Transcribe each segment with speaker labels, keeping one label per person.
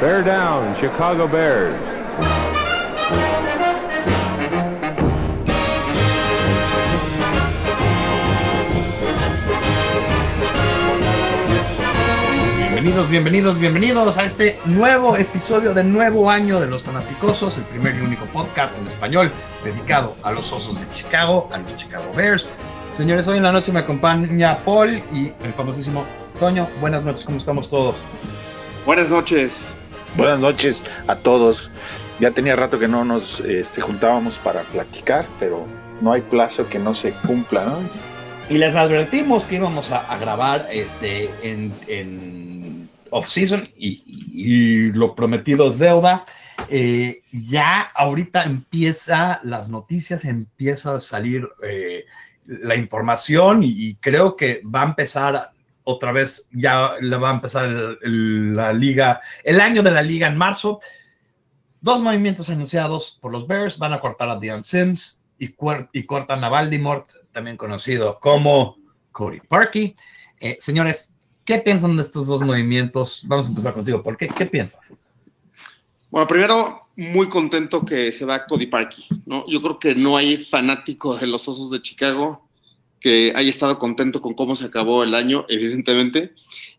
Speaker 1: Bear down, Chicago Bears.
Speaker 2: Bienvenidos, bienvenidos, bienvenidos a este nuevo episodio de Nuevo Año de los Fanaticosos, el primer y único podcast en español dedicado a los Osos de Chicago, a los Chicago Bears. Señores, hoy en la noche me acompaña Paul y el famosísimo Toño. Buenas noches, ¿cómo estamos todos?
Speaker 3: Buenas noches.
Speaker 4: Buenas noches a todos. Ya tenía rato que no nos este, juntábamos para platicar, pero no hay plazo que no se cumpla, ¿no?
Speaker 2: Y les advertimos que íbamos a, grabar este, en, off-season y, y, lo prometido es deuda. Eh, ya ahorita empieza las noticias, empieza a salir eh, la información y, creo que va a empezar otra vez, ya le va a empezar la liga, el año de la liga en marzo. Dos movimientos anunciados por los Bears van a cortar a Deion Sims y, y cortan a Valdimort, también conocido como Cody Parkey. Eh, señores, ¿qué piensan de estos dos movimientos? Vamos a empezar contigo. ¿Por qué? ¿Qué piensas?
Speaker 3: Bueno, primero, muy contento que se va Cody Parkey. ¿no? Yo creo que no hay fanático de los Osos de Chicago que haya estado contento con cómo se acabó el año, evidentemente.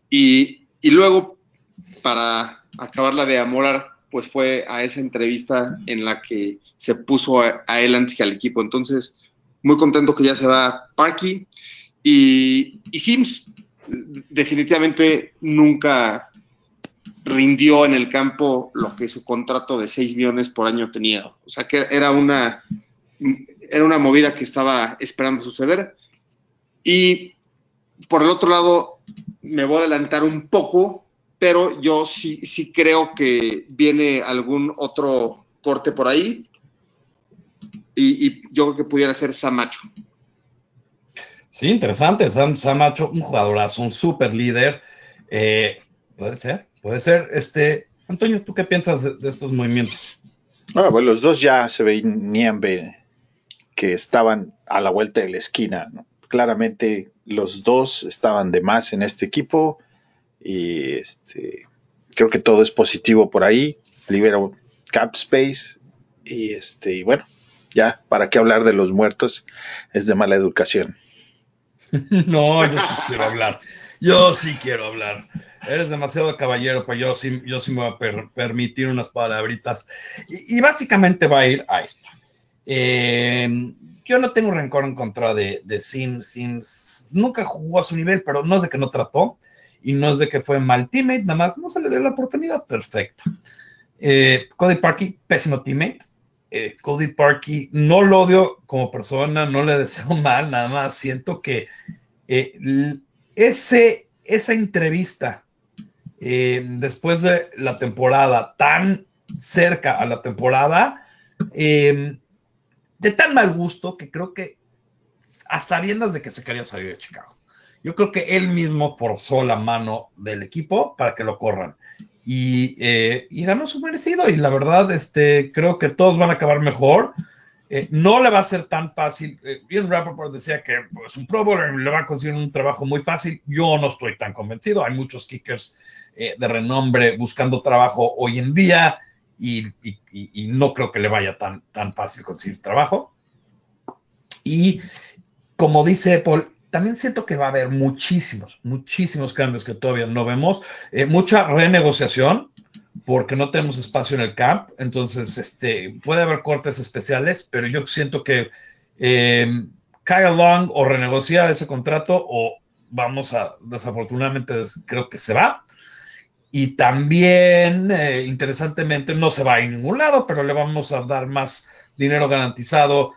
Speaker 3: Y, y luego, para acabarla de amorar, pues fue a esa entrevista en la que se puso a, él antes que al equipo. Entonces, muy contento que ya se va Parky. Y, y Sims definitivamente nunca rindió en el campo lo que su contrato de 6 millones por año tenía. O sea que era una, era una movida que estaba esperando suceder. Y por el otro lado, me voy a adelantar un poco, pero yo sí, sí creo que viene algún otro corte por ahí. Y, y yo creo que pudiera ser Samacho.
Speaker 2: Sí, interesante. Sam, Samacho, un jugadorazo, un super líder. Eh, puede ser, puede ser. Este, Antonio, ¿tú qué piensas de, de estos movimientos?
Speaker 4: Ah, bueno, los dos ya se veían que estaban a la vuelta de la esquina. ¿no? Claramente los dos estaban de más en este equipo y este, creo que todo es positivo por ahí. Libero cap space y este, y bueno, ya, ¿para qué hablar de los muertos? Es de mala educación.
Speaker 2: no, yo sí quiero hablar. Yo sí quiero hablar. Eres demasiado caballero, pues yo sí, yo sí me voy a per permitir unas palabritas. Y, y, básicamente va a ir a esto. Eh, yo no tengo rencor en contra de, de Sims. Sims nunca jugó a su nivel, pero no es de que no trató y no es de que fue mal teammate, nada más no se le dio la oportunidad. Perfecto. Eh, Cody Parkey, pésimo teammate eh, Cody Parkey, no lo odio como persona, no le deseo mal, nada más siento que eh, ese, esa entrevista después de la temporada, tan cerca a la temporada, de tan mal gusto que creo que a sabiendas de que se quería salir de Chicago. Yo creo que él mismo forzó la mano del equipo para que lo corran y, eh, ganó su merecido. Y la verdad, este, creo que todos van a acabar mejor. Eh, no le va a ser tan fácil. Eh, Ian Rappaport decía que es pues, un Pro le va a conseguir un trabajo muy fácil. Yo no estoy tan convencido. Hay muchos kickers eh, de renombre buscando trabajo hoy en día y, no creo que le vaya tan, tan fácil conseguir trabajo. Y como dice Paul, también siento que va a haber muchísimos, muchísimos cambios que todavía no vemos, eh, mucha renegociación, porque no tenemos espacio en el camp, entonces este, puede haber cortes especiales, pero yo siento que eh, cae along o renegocia ese contrato o vamos a, desafortunadamente, creo que se va. Y también, eh, interesantemente, no se va a ningún lado, pero le vamos a dar más dinero garantizado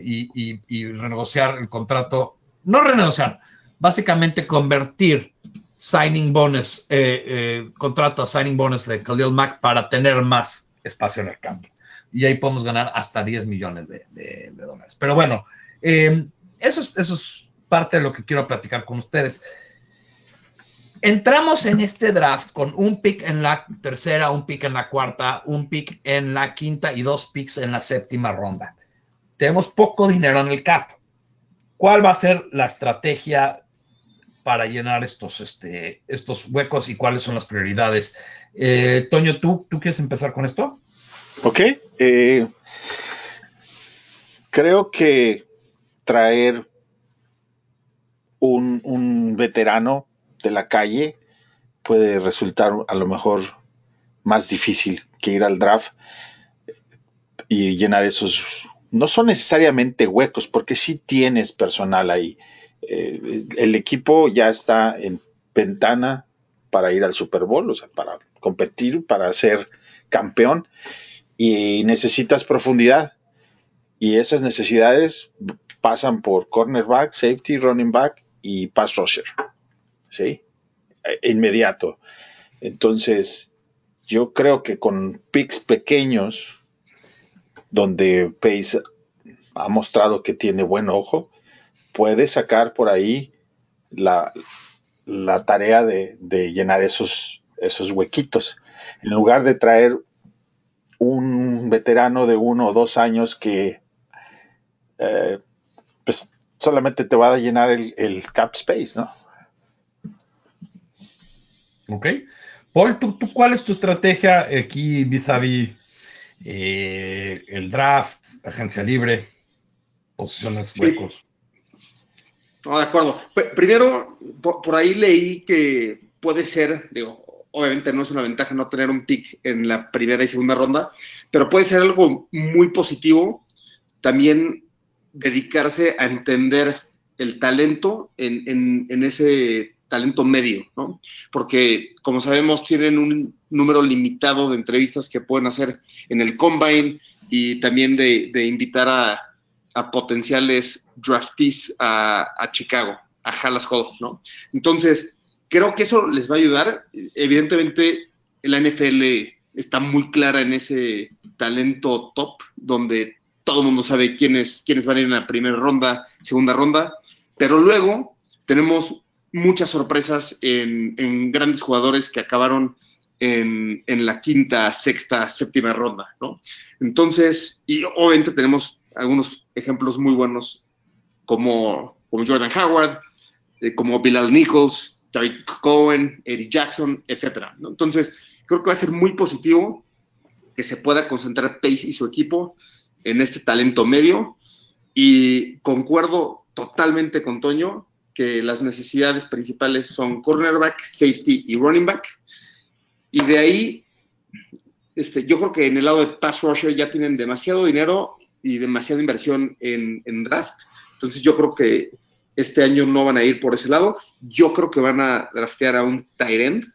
Speaker 2: y, renegociar el contrato no renegociar, básicamente convertir signing bonus, eh, eh, contrato a signing bonus de Khalil Mack para tener más espacio en el campo. Y ahí podemos ganar hasta 10 millones de, dólares. Pero bueno, eso, es, eso es parte de lo que quiero platicar con ustedes. Entramos en este draft con un pick en la tercera, un pick en la cuarta, un pick en la quinta y dos picks en la séptima ronda. Tenemos poco dinero en el cap ¿Cuál va a ser la estrategia para llenar estos, este, estos huecos y cuáles son las prioridades. Eh, Toño, ¿tú, ¿tú quieres empezar con esto?
Speaker 4: Ok. Eh, creo que traer un, un, veterano de la calle puede resultar a lo mejor más difícil que ir al draft y llenar esos... No son necesariamente huecos, porque sí tienes personal ahí. Eh, el equipo ya está en ventana para ir al Super Bowl, o sea, para competir, para ser campeón, y necesitas profundidad. Y esas necesidades pasan por cornerback, safety, running back y pass rusher. ¿Sí? E, inmediato. Entonces, yo creo que con picks pequeños, donde Pace ha mostrado que tiene buen ojo, puede sacar por ahí la, la tarea de, de, llenar esos, esos huequitos. En lugar de traer un veterano de uno o dos años que eh, pues solamente te va a llenar el, el, cap space, ¿no?
Speaker 2: Ok. Paul, ¿tú, tú cuál es tu estrategia aquí vis-a-vis eh, el draft, agencia libre, posiciones huecos?
Speaker 3: Sí. No, de acuerdo. P primero, por, por, ahí leí que puede ser, digo, obviamente no es una ventaja no tener un pick en la primera y segunda ronda, pero puede ser algo muy positivo también dedicarse a entender el talento en, en, en ese talento medio, ¿no? Porque, como sabemos, tienen un número limitado de entrevistas que pueden hacer en el combine y también de, de invitar a, a potenciales draftees a, a, Chicago, a Hallas Hall, ¿no? Entonces, creo que eso les va a ayudar. Evidentemente, la NFL está muy clara en ese talento top, donde todo el mundo sabe quiénes, quiénes van a ir en la primera ronda, segunda ronda, pero luego tenemos muchas sorpresas en, grandes jugadores que acabaron en, la quinta, sexta, séptima ronda, ¿no? Entonces, y obviamente tenemos algunos ejemplos muy buenos como, Jordan Howard, eh, como Bilal Nichols, Tariq Cohen, Eddie Jackson, etcétera. Entonces, creo que va a ser muy positivo que se pueda concentrar Pace y su equipo en este talento medio y concuerdo totalmente con Toño que las necesidades principales son cornerback, safety y running back. Y de ahí, este, yo creo que en el lado de pass rusher ya tienen demasiado dinero y demasiada inversión en, draft. Entonces yo creo que este año no van a ir por ese lado. Yo creo que van a draftear a un tight end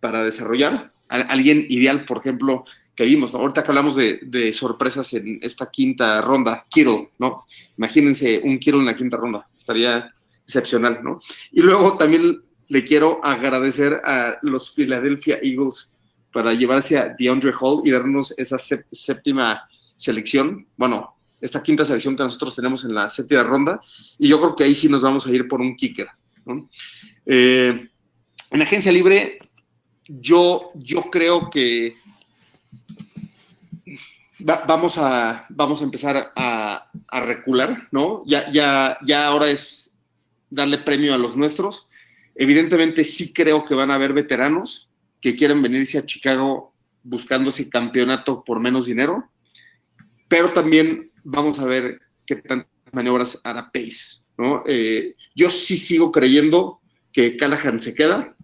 Speaker 3: para desarrollar. A, alguien ideal, por ejemplo, que vimos, ahorita que hablamos de, de, sorpresas en esta quinta ronda, Kittle, ¿no? Imagínense un Kittle en la quinta ronda, estaría excepcional, ¿no? Y luego también le quiero agradecer a los Philadelphia Eagles para llevarse a DeAndre Hall y darnos esa séptima selección, bueno, esta quinta selección que nosotros tenemos en la séptima ronda, y yo creo que ahí sí nos vamos a ir por un kicker. ¿no? Eh, en agencia libre, yo, yo creo que va, vamos, a, vamos a empezar a, a, recular, ¿no? Ya, ya, ya ahora es darle premio a los nuestros. Evidentemente sí creo que van a haber veteranos que quieren venirse a Chicago buscando ese campeonato por menos dinero, pero también vamos a ver qué tantas maniobras hará Pace, ¿no? Eh, yo sí sigo creyendo que Callahan se queda,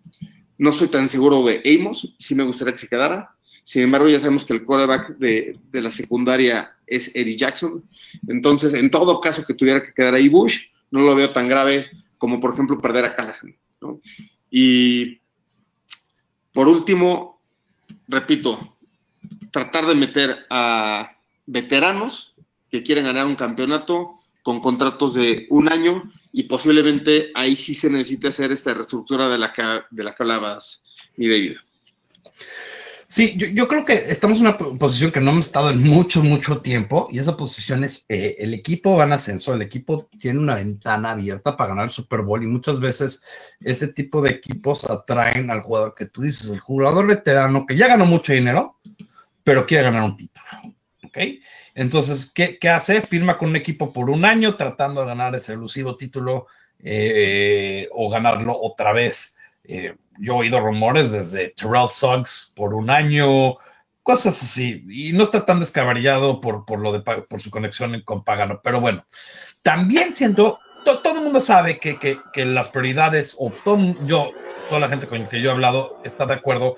Speaker 3: no estoy tan seguro de Amos, sí me gustaría que se quedara, sin embargo, ya sabemos que el quarterback de, de, la secundaria es Eddie Jackson. Entonces, en todo caso que tuviera que quedar ahí Bush, no lo veo tan grave como, por ejemplo, perder a Callahan. Y por último, repito, tratar de meter a veteranos que quieren ganar un campeonato con contratos de un año y posiblemente ahí sí se necesite hacer esta reestructura de la que, de la que hablabas, mi David.
Speaker 2: Sí, yo, creo que estamos en una posición que no hemos estado en mucho, mucho tiempo y esa posición es, eh, el equipo va en ascenso, el equipo tiene una ventana abierta para ganar el Super Bowl y muchas veces ese tipo de equipos atraen al jugador que tú dices, el jugador veterano que ya ganó mucho dinero, pero quiere ganar un título, ¿ok? Entonces, ¿qué, qué hace? Firma con un equipo por un año tratando de ganar ese elusivo título eh, o ganarlo otra vez. Eh, yo he oído rumores desde Terrell Suggs por un año, cosas así, y no está tan descabellado por, por, lo de, por su conexión con Pagano, pero bueno, también siento, todo el mundo sabe que, que, que las prioridades, o todo, yo, toda la gente con la que yo he hablado está de acuerdo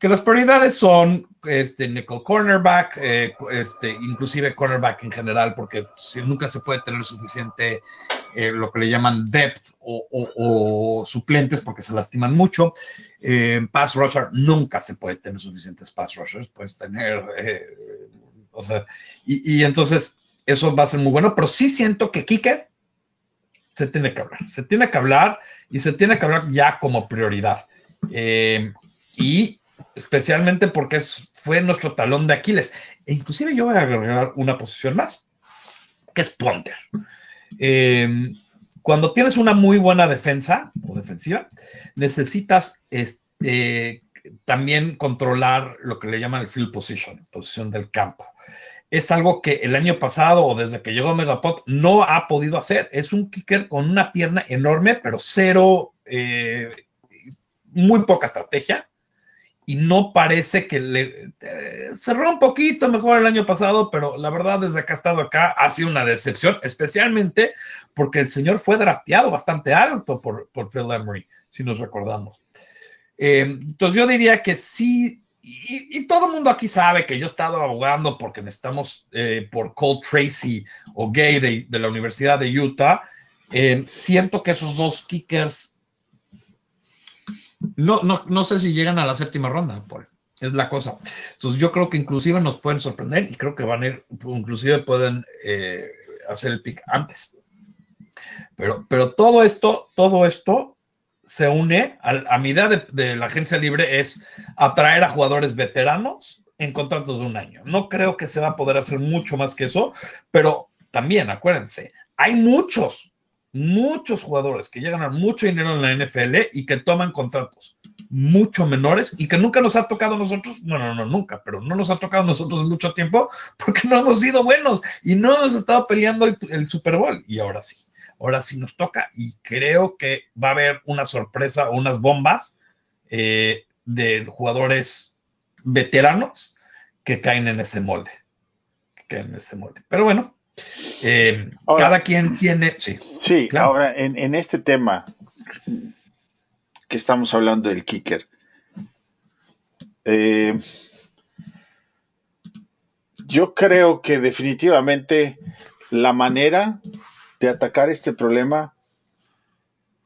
Speaker 2: que las prioridades son este, nickel cornerback, eh, este, inclusive cornerback en general, porque si nunca se puede tener suficiente eh, lo que le llaman depth o, o, o, suplentes porque se lastiman mucho. Eh, pass rusher nunca se puede tener suficientes pass rushers, puedes tener, eh, o sea, y, y, entonces eso va a ser muy bueno, pero sí siento que Kicker se tiene que hablar, se tiene que hablar y se tiene que hablar ya como prioridad. y especialmente porque es, fue nuestro talón de Aquiles. E inclusive yo voy a agregar una posición más, que es punter. Eh, cuando tienes una muy buena defensa o defensiva, necesitas este, también controlar lo que le llaman el field position, posición del campo. Es algo que el año pasado o desde que llegó Megapod no ha podido hacer. Es un kicker con una pierna enorme, pero cero, eh, muy poca estrategia y no parece que le eh, cerró un poquito mejor el año pasado, pero la verdad desde que ha estado acá ha sido una decepción, especialmente porque el señor fue drafteado bastante alto por, por Phil Emery, si nos recordamos. Eh, entonces yo diría que sí, y, todo el mundo aquí sabe que yo he estado abogando porque necesitamos eh, por Cole Tracy o Gay de, de la Universidad de Utah. Eh, siento que esos dos kickers no, no, no sé si llegan a la séptima ronda, por, es la cosa. Entonces yo creo que inclusive nos pueden sorprender y creo que van a ir, inclusive pueden eh, hacer el pick antes. Pero, pero todo esto, todo esto se une a, a mi idea de, de, la agencia libre es atraer a jugadores veteranos en contratos de un año. No creo que se va a poder hacer mucho más que eso, pero también acuérdense, hay muchos muchos jugadores que llegan a mucho dinero en la NFL y que toman contratos mucho menores y que nunca nos ha tocado a nosotros, no, no, nunca, pero no nos ha tocado a nosotros mucho tiempo porque no hemos sido buenos y no hemos estado peleando el, el Super Bowl y ahora sí, ahora sí nos toca y creo que va a haber una sorpresa o unas bombas eh, de jugadores veteranos que caen en ese molde, que caen en ese molde. Pero bueno, eh, ahora, cada quien tiene. Sí,
Speaker 4: sí claro. ahora en, en, este tema que estamos hablando del kicker, eh, yo creo que definitivamente la manera de atacar este problema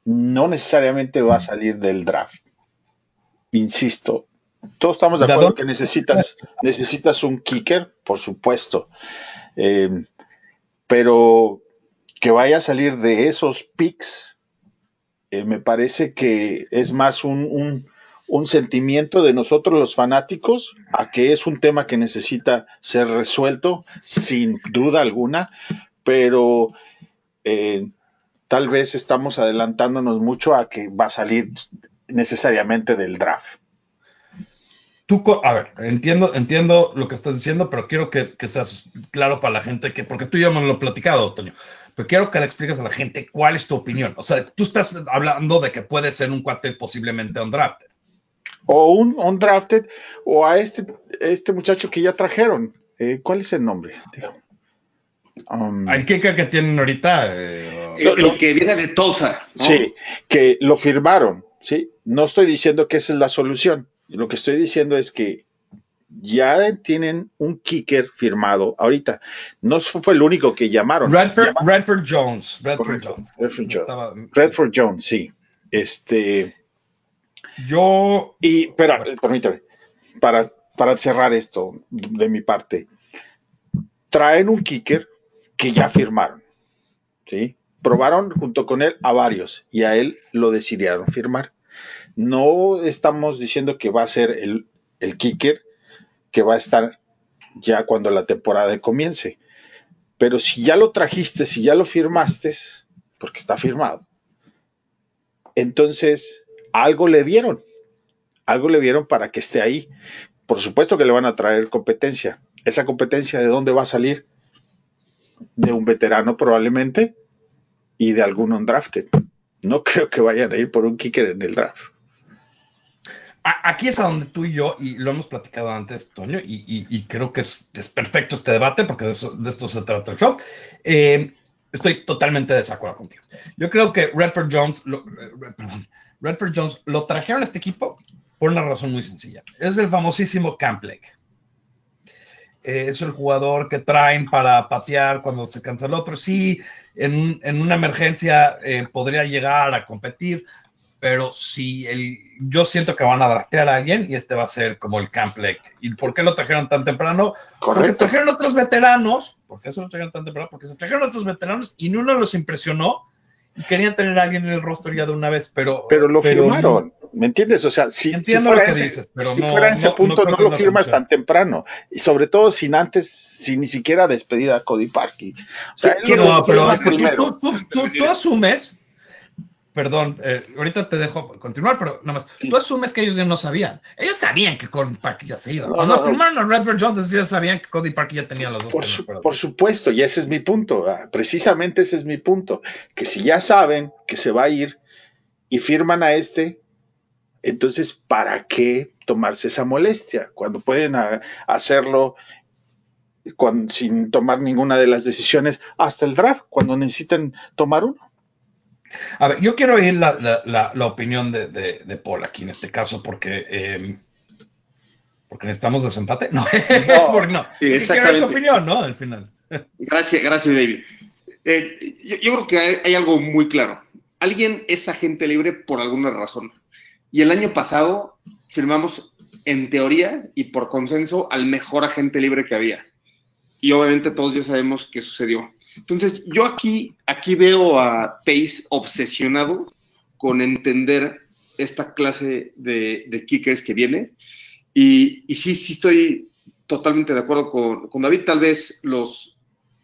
Speaker 4: no necesariamente va a salir del draft. Insisto, todos estamos de acuerdo que necesitas, necesitas un kicker, por supuesto. Eh, pero que vaya a salir de esos picks, eh, me parece que es más un, un, un, sentimiento de nosotros los fanáticos a que es un tema que necesita ser resuelto, sin duda alguna, pero eh, tal vez estamos adelantándonos mucho a que va a salir necesariamente del draft.
Speaker 2: Tú, a ver, entiendo, entiendo lo que estás diciendo, pero quiero que, que, seas claro para la gente, que, porque tú ya me lo he platicado, Toño, pero quiero que le expliques a la gente cuál es tu opinión. O sea, tú estás hablando de que puede ser un cuate posiblemente undrafted.
Speaker 4: O un undrafted, o a este, este muchacho que ya trajeron. Eh, ¿Cuál es el nombre?
Speaker 2: Um, el kicker que tienen ahorita. Eh,
Speaker 3: lo, lo, que viene de Tulsa.
Speaker 4: ¿no? Sí, que lo firmaron. Sí, no estoy diciendo que esa es la solución lo que estoy diciendo es que ya tienen un kicker firmado ahorita. No fue el único que llamaron.
Speaker 2: Redford, llamaron. Redford Jones. Redford Jones.
Speaker 4: Redford, Jones. Estaba... Redford Jones, sí. Este.
Speaker 2: Yo.
Speaker 4: Y, espera, permítame. Para, para cerrar esto de mi parte. Traen un kicker que ya firmaron. ¿Sí? Probaron junto con él a varios y a él lo decidieron firmar. No estamos diciendo que va a ser el, el kicker que va a estar ya cuando la temporada comience. Pero si ya lo trajiste, si ya lo firmaste, porque está firmado, entonces algo le dieron, algo le dieron para que esté ahí. Por supuesto que le van a traer competencia. ¿Esa competencia de dónde va a salir? De un veterano probablemente y de algún undrafted. no creo que vayan a ir por un kicker en el draft.
Speaker 2: Aquí es a donde tú y yo, y lo hemos platicado antes, Toño, y, creo que es, perfecto este debate porque de, esto se trata el show. Eh, estoy totalmente de desacuerdo contigo. Yo creo que Redford Jones, lo, eh, perdón, Redford Jones lo trajeron a este equipo por una razón muy sencilla. Es el famosísimo Camp Lake. Es el jugador que traen para patear cuando se cansa el otro. Sí, en, en una emergencia eh, podría llegar a competir, pero si el, yo siento que van a draftear a alguien y este va a ser como el Camp Lake. ¿Y por qué lo trajeron tan temprano? Porque trajeron otros veteranos. ¿Por qué se lo trajeron tan temprano? Porque se trajeron otros veteranos y ninguno los impresionó y querían tener a alguien en el rostro ya de una vez, pero...
Speaker 4: Pero lo firmaron, ¿me entiendes? O sea, si, fuera, ese, si fuera ese punto, no, lo firmas tan temprano. Y sobre todo sin antes, sin ni siquiera despedir a Cody Parkey.
Speaker 2: O sea, no, pero tú, tú asumes perdón, eh, ahorita te dejo continuar, pero nada más, tú asumes que ellos ya no sabían. Ellos sabían que Cody Parker ya se iba. Cuando firmaron a Redford Jones, ellos sabían que Cody Parker ya tenía los dos.
Speaker 4: Por, por supuesto, y ese es mi punto. Ah, precisamente ese es mi punto. Que si ya saben que se va a ir y firman a este, entonces, ¿para qué tomarse esa molestia? Cuando pueden ah, hacerlo sin tomar ninguna de las decisiones hasta el draft, cuando necesiten tomar uno.
Speaker 2: A ver, yo quiero oír la, opinión de, de, Paul aquí en este caso, porque, eh, porque necesitamos desempate. No, no, porque no. Sí, exactamente. tu opinión, ¿no? Al final.
Speaker 3: Gracias, gracias, David. Eh, yo, creo que hay, algo muy claro. Alguien es agente libre por alguna razón. Y el año pasado firmamos, en teoría y por consenso, al mejor agente libre que había. Y obviamente todos ya sabemos qué sucedió. Entonces, yo aquí, aquí veo a Pace obsesionado con entender esta clase de, kickers que viene. Y, sí, sí estoy totalmente de acuerdo con, David. Tal vez los,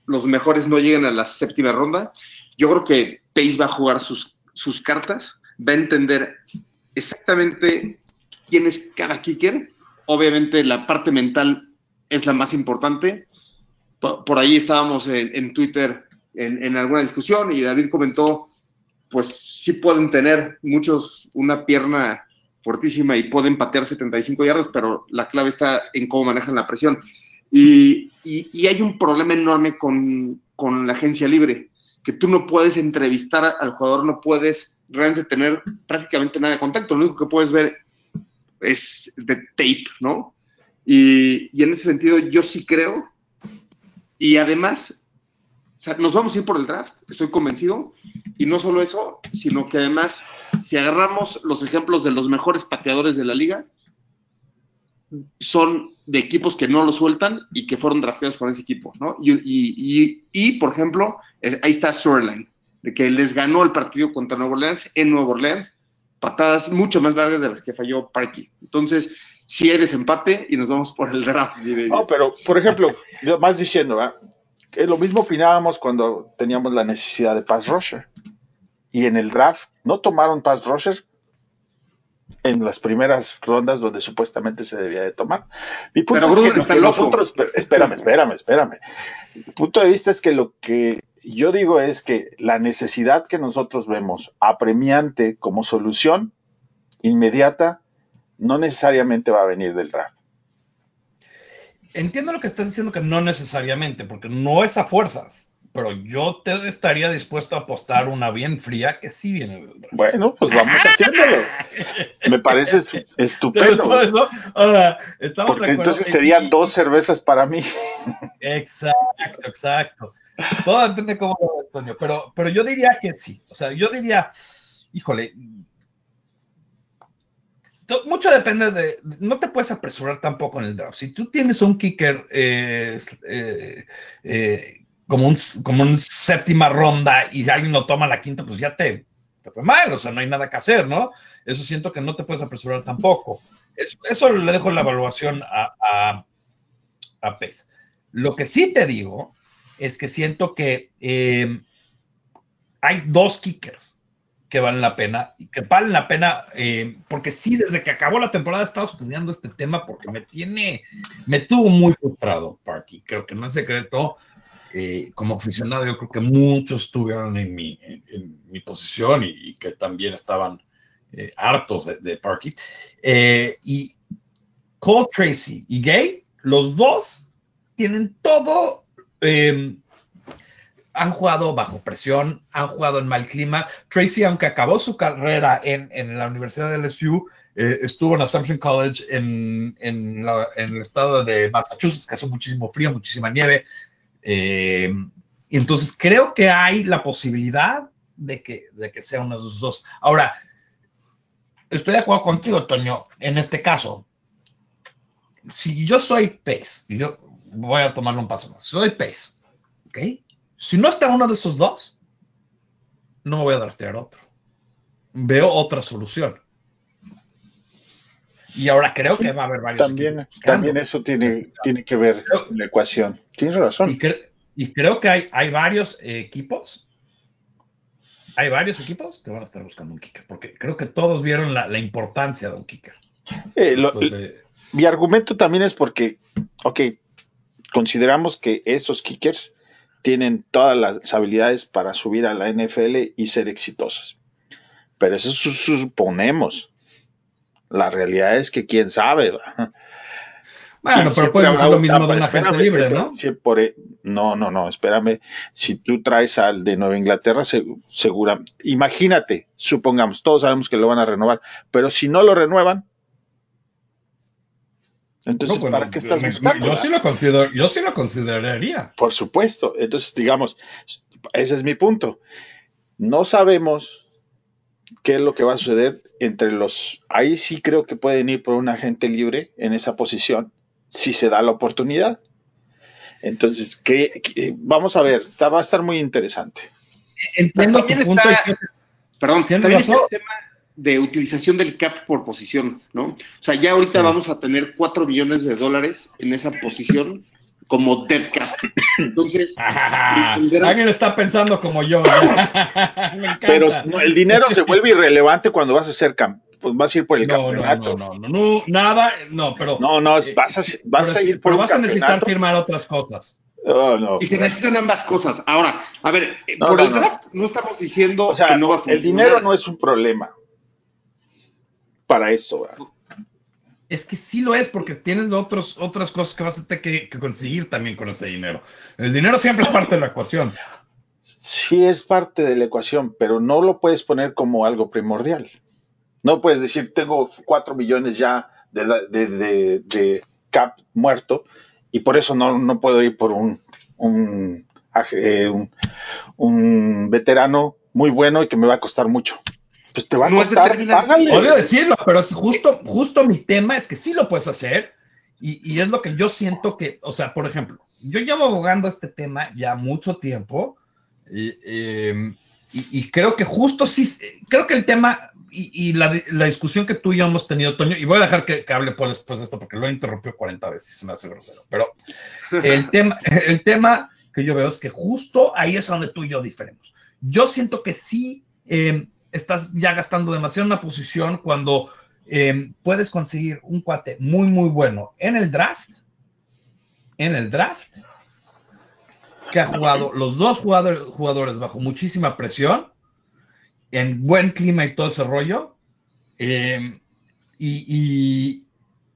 Speaker 3: los mejores no lleguen a la séptima ronda. Yo creo que Pace va a jugar sus, sus cartas, va a entender exactamente quién es cada kicker. Obviamente la parte mental es la más importante por, ahí estábamos en, Twitter en, alguna discusión y David comentó, pues sí pueden tener muchos una pierna fortísima y pueden patear 75 yardas, pero la clave está en cómo manejan la presión. Y, hay un problema enorme con, con, la agencia libre, que tú no puedes entrevistar al jugador, no puedes realmente tener prácticamente nada de contacto, lo único que puedes ver es de tape, ¿no? Y, y en ese sentido yo sí creo y además, nos vamos a ir por el draft, estoy convencido. Y no solo eso, sino que además, si agarramos los ejemplos de los mejores pateadores de la liga, son de equipos que no lo sueltan y que fueron drafteados por ese equipo, ¿no? Y, por ejemplo, eh, ahí está Shoreline, de que les ganó el partido contra Nueva Orleans en Nueva Orleans, patadas mucho más largas de las que falló Parky. Entonces, si hay desempate y nos vamos por el draft.
Speaker 4: No, pero por ejemplo, más diciendo, lo mismo opinábamos cuando teníamos la necesidad de pass rusher. Y en el draft no tomaron pass rusher en las primeras rondas donde supuestamente se debía de tomar. Mi punto es que, nosotros, espérame, espérame, espérame. Mi punto de vista es que lo que yo digo es que la necesidad que nosotros vemos apremiante como solución inmediata no necesariamente va a venir del draft.
Speaker 2: Entiendo lo que estás diciendo que no necesariamente, porque no es a fuerzas, pero yo te estaría dispuesto a apostar una bien fría que sí viene del draft.
Speaker 4: Bueno, pues vamos haciéndolo. Me parece estupendo. Eso? Ahora, estamos porque entonces serían dos cervezas para mí.
Speaker 2: Exacto, exacto. Todo depende cómo lo Antonio, pero, pero yo diría que sí. O sea, yo diría, híjole, mucho depende de. No te puedes apresurar tampoco en el draft. Si tú tienes un kicker eh, eh, eh, como, un, como un séptima ronda y alguien lo toma la quinta, pues ya te, fue mal. O sea, no hay nada que hacer, ¿no? Eso siento que no te puedes apresurar tampoco. Eso, le dejo la evaluación a, a, a. Lo que sí te digo es que siento que hay dos kickers que valen la pena y que valen la pena, eh, porque sí, desde que acabó la temporada he estado estudiando este tema porque me tiene, me tuvo muy frustrado, Parky, creo que no es secreto. eh, como aficionado, yo creo que muchos estuvieron en mi, en, mi posición y, que también estaban eh, hartos de, Parky. Y Cole Tracy y Gay, los dos tienen todo. Han jugado bajo presión, han jugado en mal clima. Tracy, aunque acabó su carrera en, en la Universidad de LSU, eh, estuvo en Assumption College en, en, la, en, el estado de Massachusetts, que hace muchísimo frío, muchísima nieve. Eh, entonces creo que hay la posibilidad de que, de que sea uno de los dos. Ahora, estoy de acuerdo contigo, Toño, en este caso. Si yo soy y yo voy a tomarlo un paso más, soy Pace, ¿ok? Si no está uno de esos dos, no voy a draftear otro. Veo otra solución. Y ahora creo sí, que va a haber varios.
Speaker 4: También, también eso tiene, tiene que ver con la ecuación. Tienes razón.
Speaker 2: Y, cre y creo que hay, hay varios eh, equipos. Hay varios equipos que van a estar buscando un kicker, porque creo que todos vieron la, la importancia de un kicker.
Speaker 4: Eh, lo, Entonces, mi argumento también es porque, ok, consideramos que esos kickers tienen todas las habilidades para subir a la NFL y ser exitosos. Pero eso suponemos. La realidad es que quién sabe. ¿va?
Speaker 2: Bueno, pero puede ser lo mismo de la gente libre,
Speaker 4: siempre,
Speaker 2: ¿no?
Speaker 4: Siempre, e, no, no, no, espérame. Si tú traes al de Nueva Inglaterra, segura, imagínate, supongamos, todos sabemos que lo van a renovar, pero si no lo renuevan, entonces, no, bueno, ¿para qué estás buscando?
Speaker 2: Yo sí, lo considero, yo sí lo consideraría.
Speaker 4: Por supuesto. Entonces, digamos, ese es mi punto. No sabemos qué es lo que va a suceder entre los. Ahí sí creo que pueden ir por un agente libre en esa posición, si se da la oportunidad. Entonces, ¿qué, qué? vamos a ver, va a estar muy interesante.
Speaker 2: Entiendo tu punto.
Speaker 3: Está, perdón, también está el tema de utilización del cap por posición, ¿no? O sea, ya ahorita sí. vamos a tener 4 millones de dólares en esa posición como dead cap. Entonces,
Speaker 2: alguien está pensando como yo.
Speaker 4: Pero no, el dinero se vuelve irrelevante cuando vas a ser camp pues vas a ir por el
Speaker 2: no,
Speaker 4: campeonato.
Speaker 2: No, no, no, no, nada, no, pero.
Speaker 4: No, no, vas a, vas a ir por
Speaker 2: pero
Speaker 4: un
Speaker 2: vas a necesitar firmar otras cosas.
Speaker 4: Oh, no,
Speaker 3: y se necesitan ambas cosas. Ahora, a ver, no, por no, el draft no. estamos diciendo
Speaker 4: o sea,
Speaker 3: que no va a funcionar.
Speaker 4: El dinero no es un problema para esto. ¿verdad?
Speaker 2: Es que sí lo es, porque tienes otros, otras cosas que vas a tener que, que, conseguir también con ese dinero. El dinero siempre es parte de la ecuación.
Speaker 4: Sí es parte de la ecuación, pero no lo puedes poner como algo primordial. No puedes decir, tengo cuatro millones ya de, de, de, de, cap muerto y por eso no, no puedo ir por un, un, eh, un, un veterano muy bueno y que me va a costar mucho pues te va a
Speaker 2: no
Speaker 4: costar, págale.
Speaker 2: Odio decirlo, pero es justo, justo mi tema es que sí lo puedes hacer y, y, es lo que yo siento que, o sea, por ejemplo, yo llevo abogando este tema ya mucho tiempo y, eh, y, y creo que justo sí, creo que el tema y, la, la, discusión que tú y yo hemos tenido, Toño, y voy a dejar que, que hable por después de esto porque lo he interrumpido 40 veces, se me hace grosero, pero el tema, el tema que yo veo es que justo ahí es donde tú y yo diferimos. Yo siento que sí, eh, estás ya gastando demasiado una posición cuando eh, puedes conseguir un cuate muy, muy bueno en el draft, en el draft, que ha jugado los dos jugadores, jugadores bajo muchísima presión, en buen clima y todo ese rollo, eh, y, y,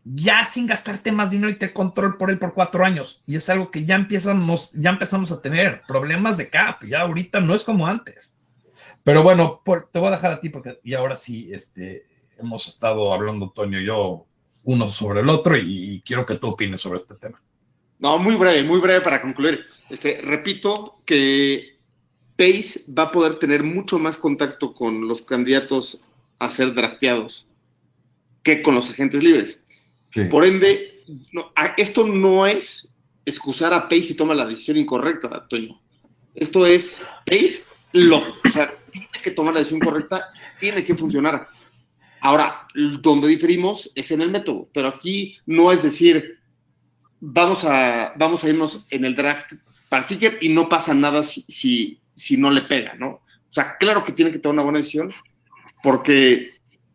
Speaker 2: ya sin gastarte más dinero y te control por él por cuatro años. Y es algo que ya empezamos, ya empezamos a tener problemas de cap. Ya ahorita no es como antes. Pero bueno, por, te voy a dejar a ti porque y ahora sí, este, hemos estado hablando Toño y yo uno sobre el otro y, y, quiero que tú opines sobre este tema.
Speaker 3: No, muy breve, muy breve para concluir. Este, repito que Pace va a poder tener mucho más contacto con los candidatos a ser drafteados que con los agentes libres. Sí. Por ende, no, esto no es excusar a Pace si toma la decisión incorrecta, Toño. Esto es Pace lo, o sea, que tomar la decisión correcta, tiene que funcionar. Ahora, donde diferimos es en el método, pero aquí no es decir, vamos a, vamos a irnos en el draft para kicker y no pasa nada si, si, si no le pega, ¿no? O sea, claro que tiene que tomar una buena decisión, porque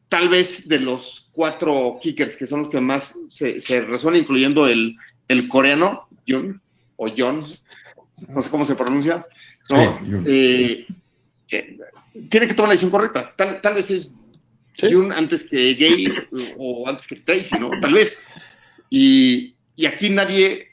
Speaker 3: tal vez de los cuatro kickers que son los que más se, se resuenan, incluyendo el, el coreano, John, o John, no sé cómo se pronuncia, ¿no?
Speaker 2: Sí, Jun.
Speaker 3: Eh, eh, tiene que tomar la decisión correcta. Tal, tal vez es
Speaker 4: Sí.
Speaker 3: Jun antes que Gay o antes que Tracy, ¿no? Tal vez. Y, y aquí nadie,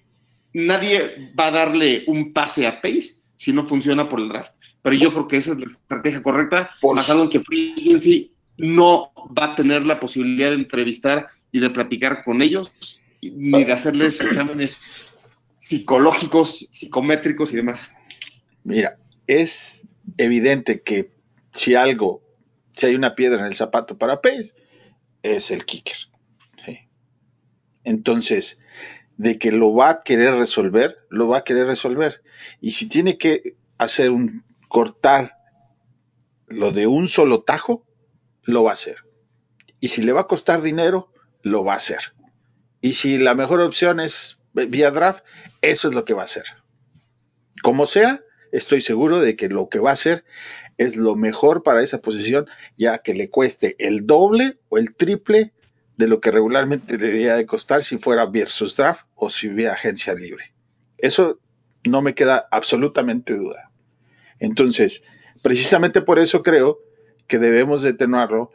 Speaker 3: nadie va a darle un pase a Pace si no funciona por el draft. Pero yo creo que esa es la estrategia correcta,
Speaker 4: Por
Speaker 3: basado en que Free no va a tener la posibilidad de entrevistar y de platicar con ellos, ni de hacerles exámenes psicológicos, psicométricos y demás.
Speaker 4: Mira, es evidente que si algo, si hay una piedra en el zapato para Pace, es el kicker. Entonces, de que lo va a querer resolver, lo va a querer resolver. Y si tiene que hacer un cortar lo de un solo tajo, lo va a hacer. Y si le va a costar dinero, lo va a hacer. Y si la mejor opción es vía draft, eso es lo que va a hacer. Como sea, estoy seguro de que lo que va a hacer es lo mejor para esa posición, ya que le cueste el doble o el triple de lo que regularmente debería de costar si fuera versus draft o si hubiera agencia libre. Eso no me queda absolutamente duda. Entonces, precisamente por eso creo que debemos de tenerlo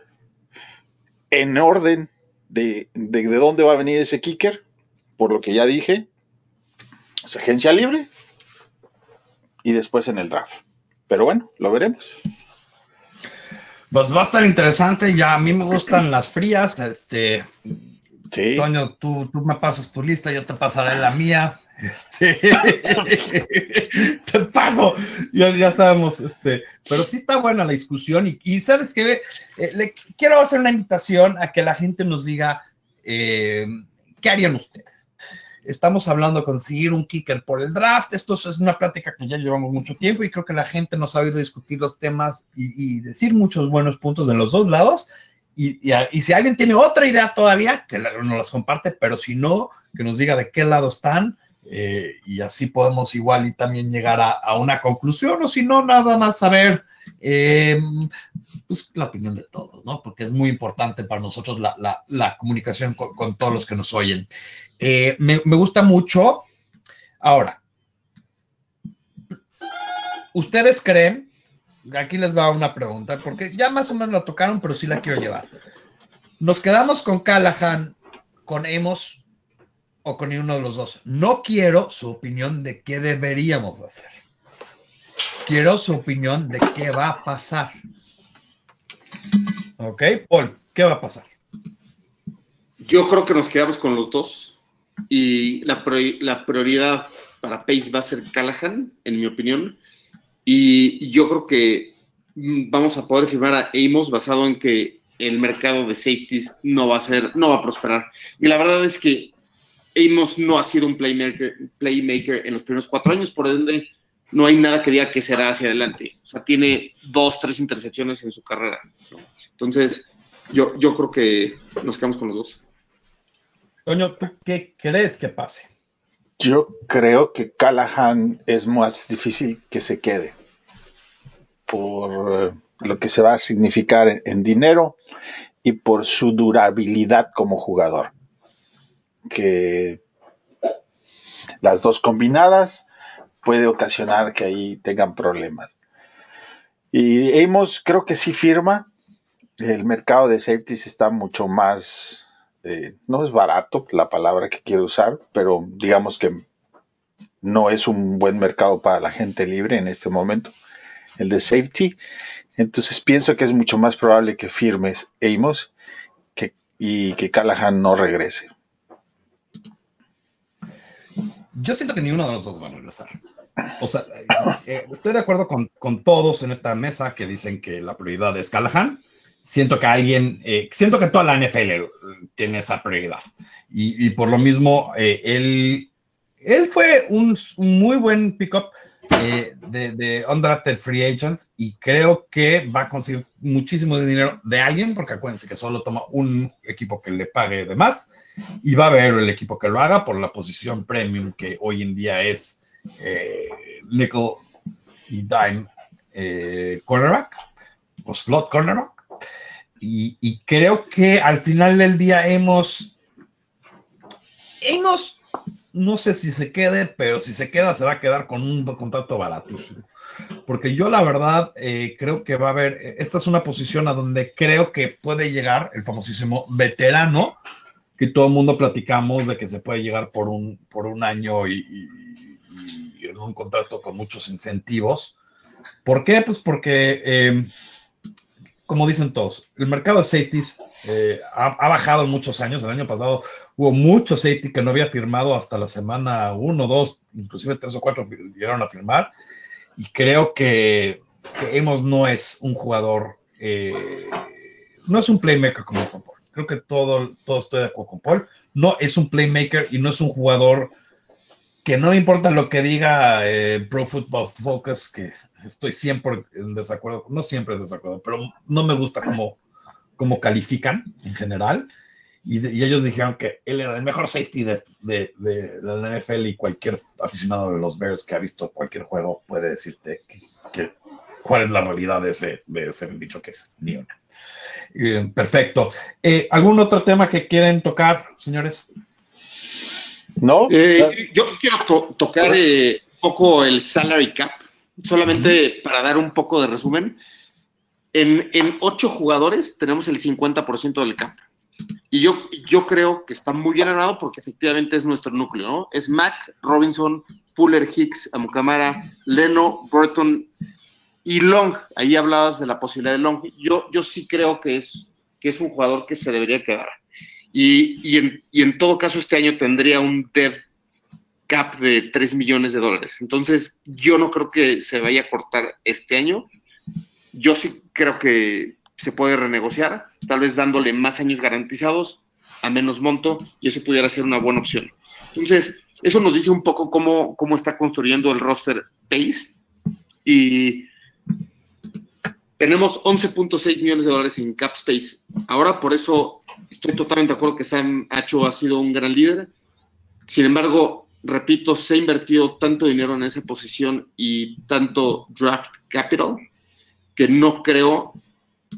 Speaker 4: en orden de, de, de dónde va a venir ese kicker, por lo que ya dije, es agencia libre y después en el draft. Pero bueno, lo veremos.
Speaker 2: Pues va a estar interesante. Ya a mí me gustan las frías. Este,
Speaker 4: Sí.
Speaker 2: Toño, tú, tú me pasas tu lista, yo te pasaré la mía. Este, te paso, ya, ya sabemos, este, pero sí está buena la discusión y, y sabes que le quiero hacer una invitación a que la gente nos diga eh, qué harían ustedes. Estamos hablando de conseguir un kicker por el draft. Esto es una plática que ya llevamos mucho tiempo y creo que la gente nos ha oído discutir los temas y, decir muchos buenos puntos de los dos lados. Y, y, si alguien tiene otra idea todavía, que nos las comparte, pero si no, que nos diga de qué lado están eh, y así podemos igual y también llegar a, a una conclusión o si no, nada más saber eh, pues, la opinión de todos, ¿no? Porque es muy importante para nosotros la, la, comunicación con, con, todos los que nos oyen. Eh, me, me gusta mucho. Ahora, ¿ustedes creen aquí les va una pregunta, porque ya más o menos la tocaron, pero sí la quiero llevar. ¿Nos quedamos con Callahan, con Emos o con uno de los dos? No quiero su opinión de qué deberíamos hacer. Quiero su opinión de qué va a pasar. ¿Ok? Paul, ¿qué va a pasar?
Speaker 3: Yo creo que nos quedamos con los dos y la, prioridad para Pace va a ser Callahan, en mi opinión. Y yo creo que vamos a poder firmar a Amos basado en que el mercado de safeties no va a ser, no va a prosperar. Y la verdad es que Amos no ha sido un playmaker, playmaker en los primeros cuatro años, por ende no hay nada que diga que será hacia adelante. O sea, tiene dos, tres intercepciones en su carrera. ¿no? Entonces, yo, yo creo que nos quedamos con los dos.
Speaker 2: Toño, ¿tú qué crees que pase?
Speaker 4: Yo creo que Callahan es más difícil que se quede por lo que se va a significar en, en dinero y por su durabilidad como jugador. Que las dos combinadas puede ocasionar que ahí tengan problemas. Y Amos creo que sí firma. El mercado de safeties está mucho más eh, no es barato la palabra que quiero usar, pero digamos que no es un buen mercado para la gente libre en este momento, el de safety. Entonces pienso que es mucho más probable que firmes Amos y que Callahan no regrese.
Speaker 2: Yo siento que ni uno de los dos va a regresar. O sea, eh, estoy de acuerdo con, con, todos en esta mesa que dicen que la prioridad es Callahan siento que alguien, eh, siento que toda la NFL tiene esa prioridad. Y, y por lo mismo, eh, él, él fue un, un muy buen pickup eh, de, de undrafted free agent y creo que va a conseguir muchísimo dinero de alguien, porque acuérdense que solo toma un equipo que le pague de más y va a haber el equipo que lo haga por la posición premium que hoy en día es nickel y dime cornerback o slot cornerback. Y, y, creo que al final del día hemos, hemos no sé si se quede, pero si se queda, se va a quedar con un contrato baratísimo. Porque yo la verdad eh, creo que va a haber, esta es una posición a donde creo que puede llegar el famosísimo veterano, que todo el mundo platicamos de que se puede llegar por un, por un año y, en un contrato con muchos incentivos. ¿Por qué? Pues porque, eh, como dicen todos, el mercado de safeties eh, ha, bajado en muchos años. El año pasado hubo muchos safety que no había firmado hasta la semana 1, 2, inclusive 3 o 4 llegaron a firmar. Y creo que, que Emos no es un jugador, eh, no es un playmaker como Paul. Creo que todo, todo estoy de acuerdo con Paul. No es un playmaker y no es un jugador que no importa lo que diga eh, Pro Football Focus, que estoy siempre en desacuerdo, no siempre en desacuerdo, pero no me gusta cómo, cómo califican en general. Y, y, ellos dijeron que él era el mejor safety de, de, de, de, la NFL y cualquier aficionado de los Bears que ha visto cualquier juego puede decirte que, que cuál es la realidad de ese, de ese dicho que es ni una. Eh, perfecto. Eh, ¿Algún otro tema que quieren tocar, señores?
Speaker 3: No. Eh, yo quiero to tocar eh, un poco el salary cap, solamente uh -huh. para dar un poco de resumen. En, en ocho jugadores tenemos el 50% del cap. Y yo, yo creo que está muy bien armado porque efectivamente es nuestro núcleo, ¿no? Es Mac, Robinson, Fuller, Hicks, Amukamara, Leno, Burton y Long. Ahí hablabas de la posibilidad de Long. Yo, yo sí creo que es, que es un jugador que se debería quedar. Y, y, en, y en todo caso este año tendría un dead cap de 3 millones de dólares. Entonces yo no creo que se vaya a cortar este año. Yo sí creo que se puede renegociar, tal vez dándole más años garantizados a menos monto, y eso pudiera ser una buena opción. Entonces, eso nos dice un poco cómo, cómo está construyendo el roster Pace, y tenemos 11.6 millones de dólares en cap space. Ahora, por eso estoy totalmente de acuerdo que Sam Hacho ha sido un gran líder. Sin embargo, repito, se ha invertido tanto dinero en esa posición y tanto draft capital que no creo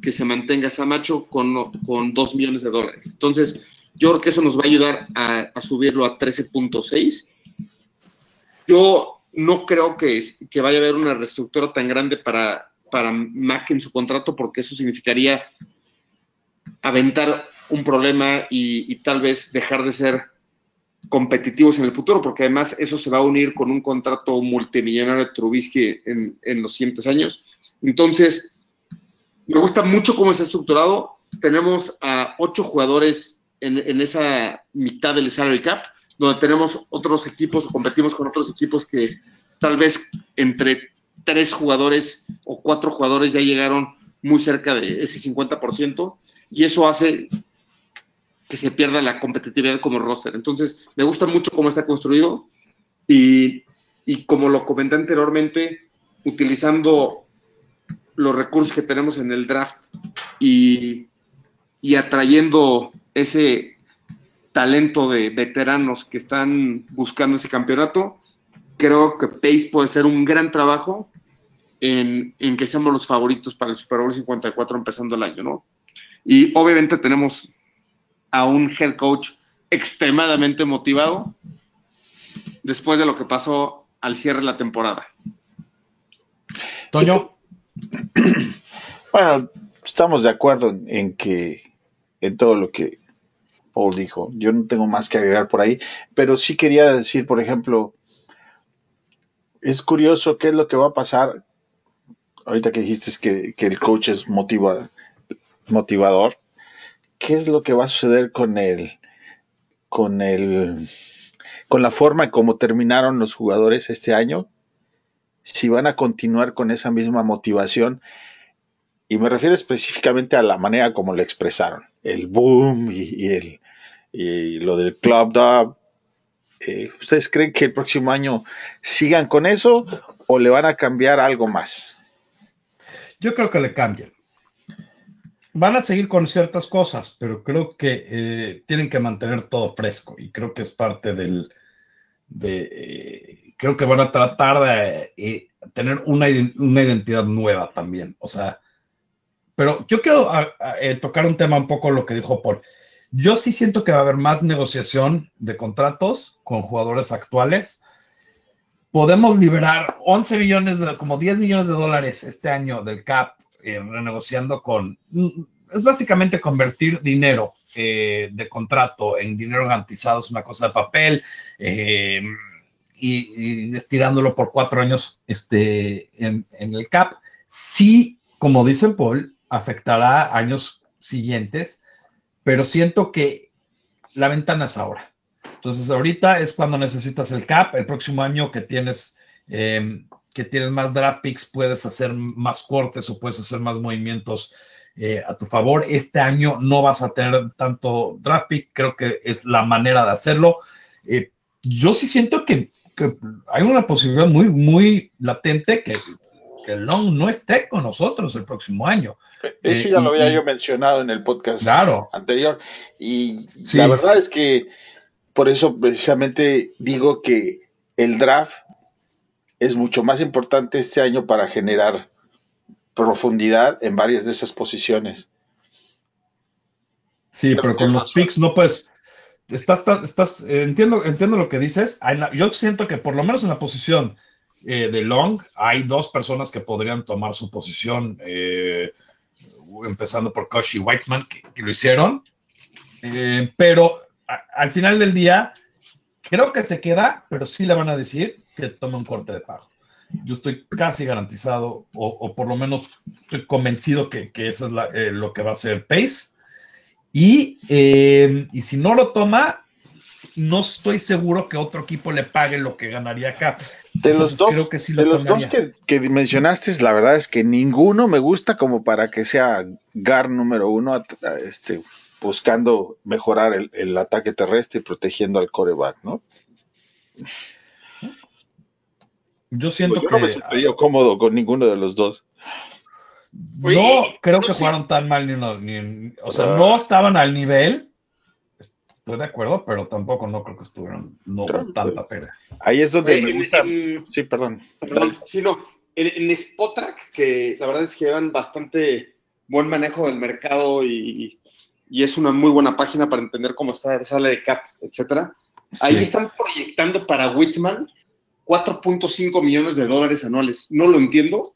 Speaker 3: que se mantenga Samacho con, con 2 millones de dólares. Entonces, yo creo que eso nos va a ayudar a, subirlo a 13.6. Yo no creo que, vaya a haber una reestructura tan grande para, para Mac en su contrato, porque eso significaría aventar un problema y, tal vez dejar de ser competitivos en el futuro, porque además eso se va a unir con un contrato multimillonario de Trubisky en, los siguientes años. Entonces, me gusta mucho cómo está estructurado. Tenemos a ocho jugadores en, esa mitad del salary cap, donde tenemos otros equipos, competimos con otros equipos que tal vez entre tres jugadores o cuatro jugadores ya llegaron muy cerca de ese 50%, y eso hace que se pierda la competitividad como roster. Entonces, me gusta mucho cómo está construido y, como lo comenté anteriormente, utilizando los recursos que tenemos en el draft y, y atrayendo ese talento de veteranos que están buscando ese campeonato, creo que Pace puede ser un gran trabajo en, en, que seamos los favoritos para el Super Bowl 54 empezando el año, ¿no? Y obviamente tenemos a un head coach extremadamente motivado después de lo que pasó al cierre de la temporada.
Speaker 2: Toño.
Speaker 4: Bueno, estamos de acuerdo en, en, que en todo lo que Paul dijo. Yo no tengo más que agregar por ahí, pero sí quería decir, por ejemplo, es curioso qué es lo que va a pasar. Ahorita que dijiste que, que el coach es motiva, motivador, ¿qué es lo que va a suceder con el, con el, con la forma en cómo terminaron los jugadores este año? Si van a continuar con esa misma motivación y me refiero específicamente a la manera como lo expresaron, el boom y, y el y lo del club dub. Eh, ¿Ustedes creen que el próximo año sigan con eso o le van a cambiar algo más?
Speaker 2: Yo creo que le cambian. Van a seguir con ciertas cosas, pero creo que eh, tienen que mantener todo fresco y creo que es parte del, de, eh, creo que van a tratar de eh, tener una, una, identidad nueva también. O sea, pero yo quiero a, tocar un tema un poco lo que dijo Paul. Yo sí siento que va a haber más negociación de contratos con jugadores actuales. Podemos liberar 11 millones, como 10 millones de dólares este año del CAP, eh, renegociando con... Es básicamente convertir dinero eh, de contrato en dinero garantizado, es una cosa de papel, eh, y, y, estirándolo por cuatro años este, en, en el CAP. Sí, como dice Paul, afectará años siguientes, pero siento que la ventana es ahora. Entonces, ahorita es cuando necesitas el cap. El próximo año que tienes, eh, que tienes más draft picks, puedes hacer más cortes o puedes hacer más movimientos eh, a tu favor. Este año no vas a tener tanto draft pick. Creo que es la manera de hacerlo. Eh, yo sí siento que, que, hay una posibilidad muy, muy latente que, que Long no esté con nosotros el próximo año.
Speaker 4: Eso ya eh, lo había y, yo mencionado en el podcast
Speaker 2: claro.
Speaker 4: anterior. Y sí. la verdad es que por eso precisamente digo que el draft es mucho más importante este año para generar profundidad en varias de esas posiciones.
Speaker 2: Sí, pero, pero con los picks no puedes. Estás, estás, eh, entiendo, entiendo lo que dices. Yo siento que por lo menos en la posición eh, de Long hay dos personas que podrían tomar su posición. Eh, empezando por Koshi Weitzman, que, que lo hicieron. Eh, pero a, al final del día, creo que se queda, pero sí le van a decir que tome un corte de pago. Yo estoy casi garantizado, o, o por lo menos estoy convencido que, que eso es la, eh, lo que va a hacer Pace. Y, eh, y si no lo toma, no estoy seguro que otro equipo le pague lo que ganaría acá.
Speaker 4: De Entonces, los dos, que sí de los dos que, que, mencionaste, la verdad es que ninguno me gusta como para que sea GAR número uno, a, a este, buscando mejorar el, el, ataque terrestre y protegiendo al coreback, ¿no?
Speaker 2: Yo siento
Speaker 4: pues yo
Speaker 2: que.
Speaker 4: No me sentiría cómodo con ninguno de los dos.
Speaker 2: No creo no que sé. jugaron tan mal ni uno, ni, o sea, uh, no estaban al nivel Estoy de acuerdo, pero tampoco no creo que estuvieran no claro, tanta pena.
Speaker 4: Ahí es donde
Speaker 3: Oye,
Speaker 4: me gusta.
Speaker 3: En,
Speaker 4: sí, perdón.
Speaker 3: Perdón, sí, no. En, en Spotrack, que la verdad es que llevan bastante buen manejo del mercado y, y, es una muy buena página para entender cómo está la sala de cap, etcétera. Sí. Ahí están proyectando para Whitman 4.5 millones de dólares anuales. No lo entiendo,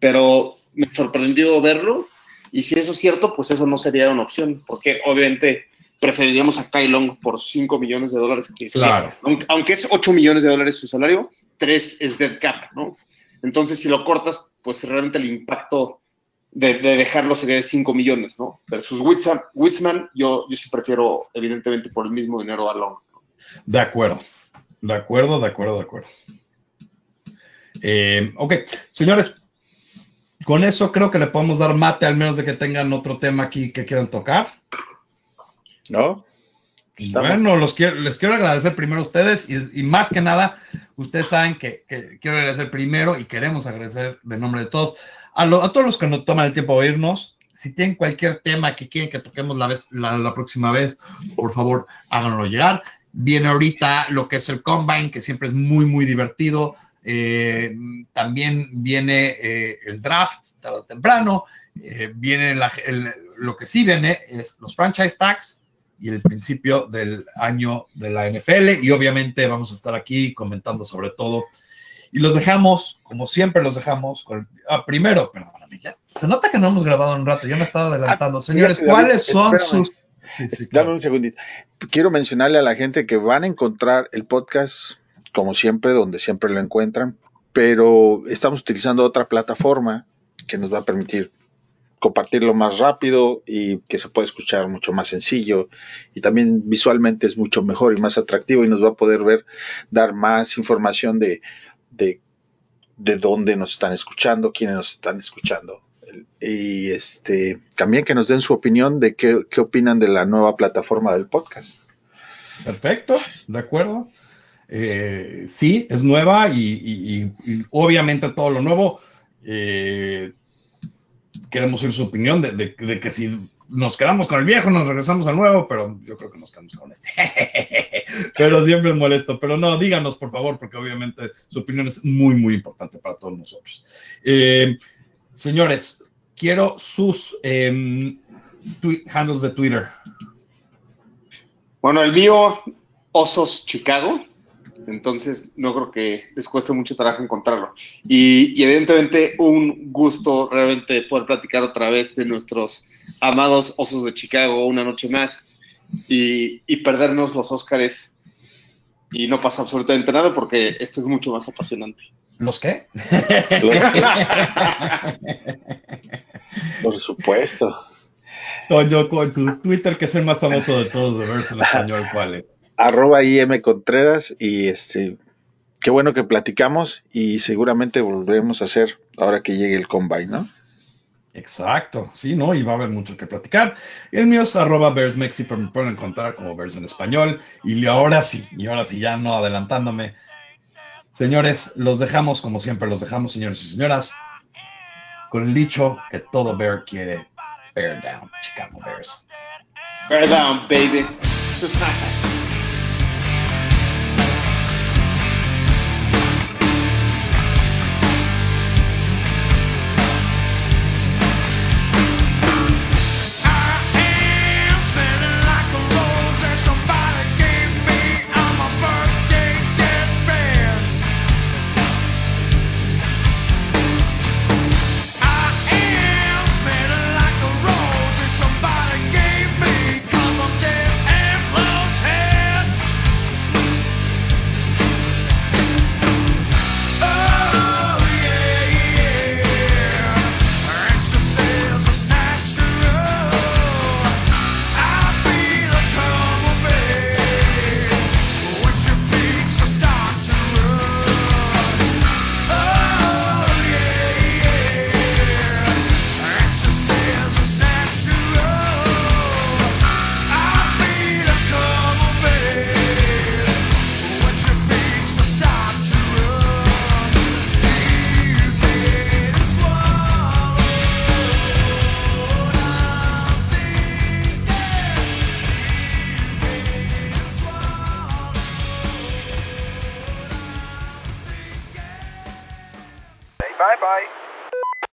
Speaker 3: pero me sorprendió verlo. Y si eso es cierto, pues eso no sería una opción, porque obviamente preferiríamos a Kai Long por 5 millones de dólares. Que
Speaker 2: claro.
Speaker 3: aunque, aunque, es 8 millones de dólares su salario, 3 es dead cap, ¿no? Entonces, si lo cortas, pues realmente el impacto de, de dejarlo sería de 5 millones, ¿no? Versus Witzman, yo, yo sí prefiero, evidentemente, por el mismo dinero a Long.
Speaker 2: De acuerdo, de acuerdo, de acuerdo, de acuerdo. Eh, ok, señores, con eso creo que le podemos dar mate, al menos de que tengan otro tema aquí que quieran tocar.
Speaker 4: ¿No?
Speaker 2: Estamos. Bueno, los quiero, les quiero agradecer primero a ustedes y, y más que nada, ustedes saben que, que, quiero agradecer primero y queremos agradecer de nombre de todos a, todos los que nos toman el tiempo de oírnos. Si tienen cualquier tema que quieren que toquemos la, vez, la, próxima vez, por favor, háganlo llegar. Viene ahorita lo que es el Combine, que siempre es muy, muy divertido. Eh, también viene eh, el draft, tarde o temprano. Eh, viene lo que sí viene es los franchise tags y el principio del año de la NFL y obviamente vamos a estar aquí comentando sobre todo y los dejamos, como siempre los dejamos, con, ah, primero, perdóname, ya, se nota que no hemos grabado un rato, yo me estaba adelantando. Señores, ¿cuáles son sus... Sí,
Speaker 4: sí, claro. Dame un segundito. Quiero mencionarle a la gente que van a encontrar el podcast, como siempre, donde siempre lo encuentran, pero estamos utilizando otra plataforma que nos va a permitir compartirlo más rápido y que se puede escuchar mucho más sencillo y también visualmente es mucho mejor y más atractivo y nos va a poder ver dar más información de, de, de dónde nos están escuchando, quiénes nos están escuchando y este también que nos den su opinión de qué, qué opinan de la nueva plataforma del podcast.
Speaker 2: Perfecto, de acuerdo. Eh, sí, es nueva y, y, obviamente todo lo nuevo eh, queremos oír su opinión de, de, de, que si nos quedamos con el viejo, nos regresamos al nuevo, pero yo creo que nos quedamos con este. pero siempre es molesto. Pero no, díganos, por favor, porque obviamente su opinión es muy, muy importante para todos nosotros. Eh, señores, quiero sus eh, handles de Twitter.
Speaker 5: Bueno, el mío, Osos Chicago. Entonces, no creo que les cueste mucho trabajo encontrarlo. Y, evidentemente, un gusto realmente poder platicar otra vez de nuestros amados Osos de Chicago una noche más y, y perdernos los Óscares. Y no pasa absolutamente nada porque esto es mucho más apasionante.
Speaker 2: ¿Los qué?
Speaker 4: Por supuesto.
Speaker 2: Toño, con tu Twitter, que es el más famoso de todos, de verse en español, ¿cuál es?
Speaker 4: Arroba IM Contreras y este, qué bueno que platicamos y seguramente volveremos a hacer ahora que llegue el combine, ¿no?
Speaker 2: Exacto, sí, ¿no? Y va a haber mucho que platicar. El mío es arroba Bearsmexi, pero me pueden encontrar como Bears en español. Y ahora sí, y ahora sí, ya no adelantándome. Señores, los dejamos, como siempre, los dejamos, señores y señoras, con el dicho que todo Bear quiere Bear down, Chicago Bears.
Speaker 5: Bear down, baby.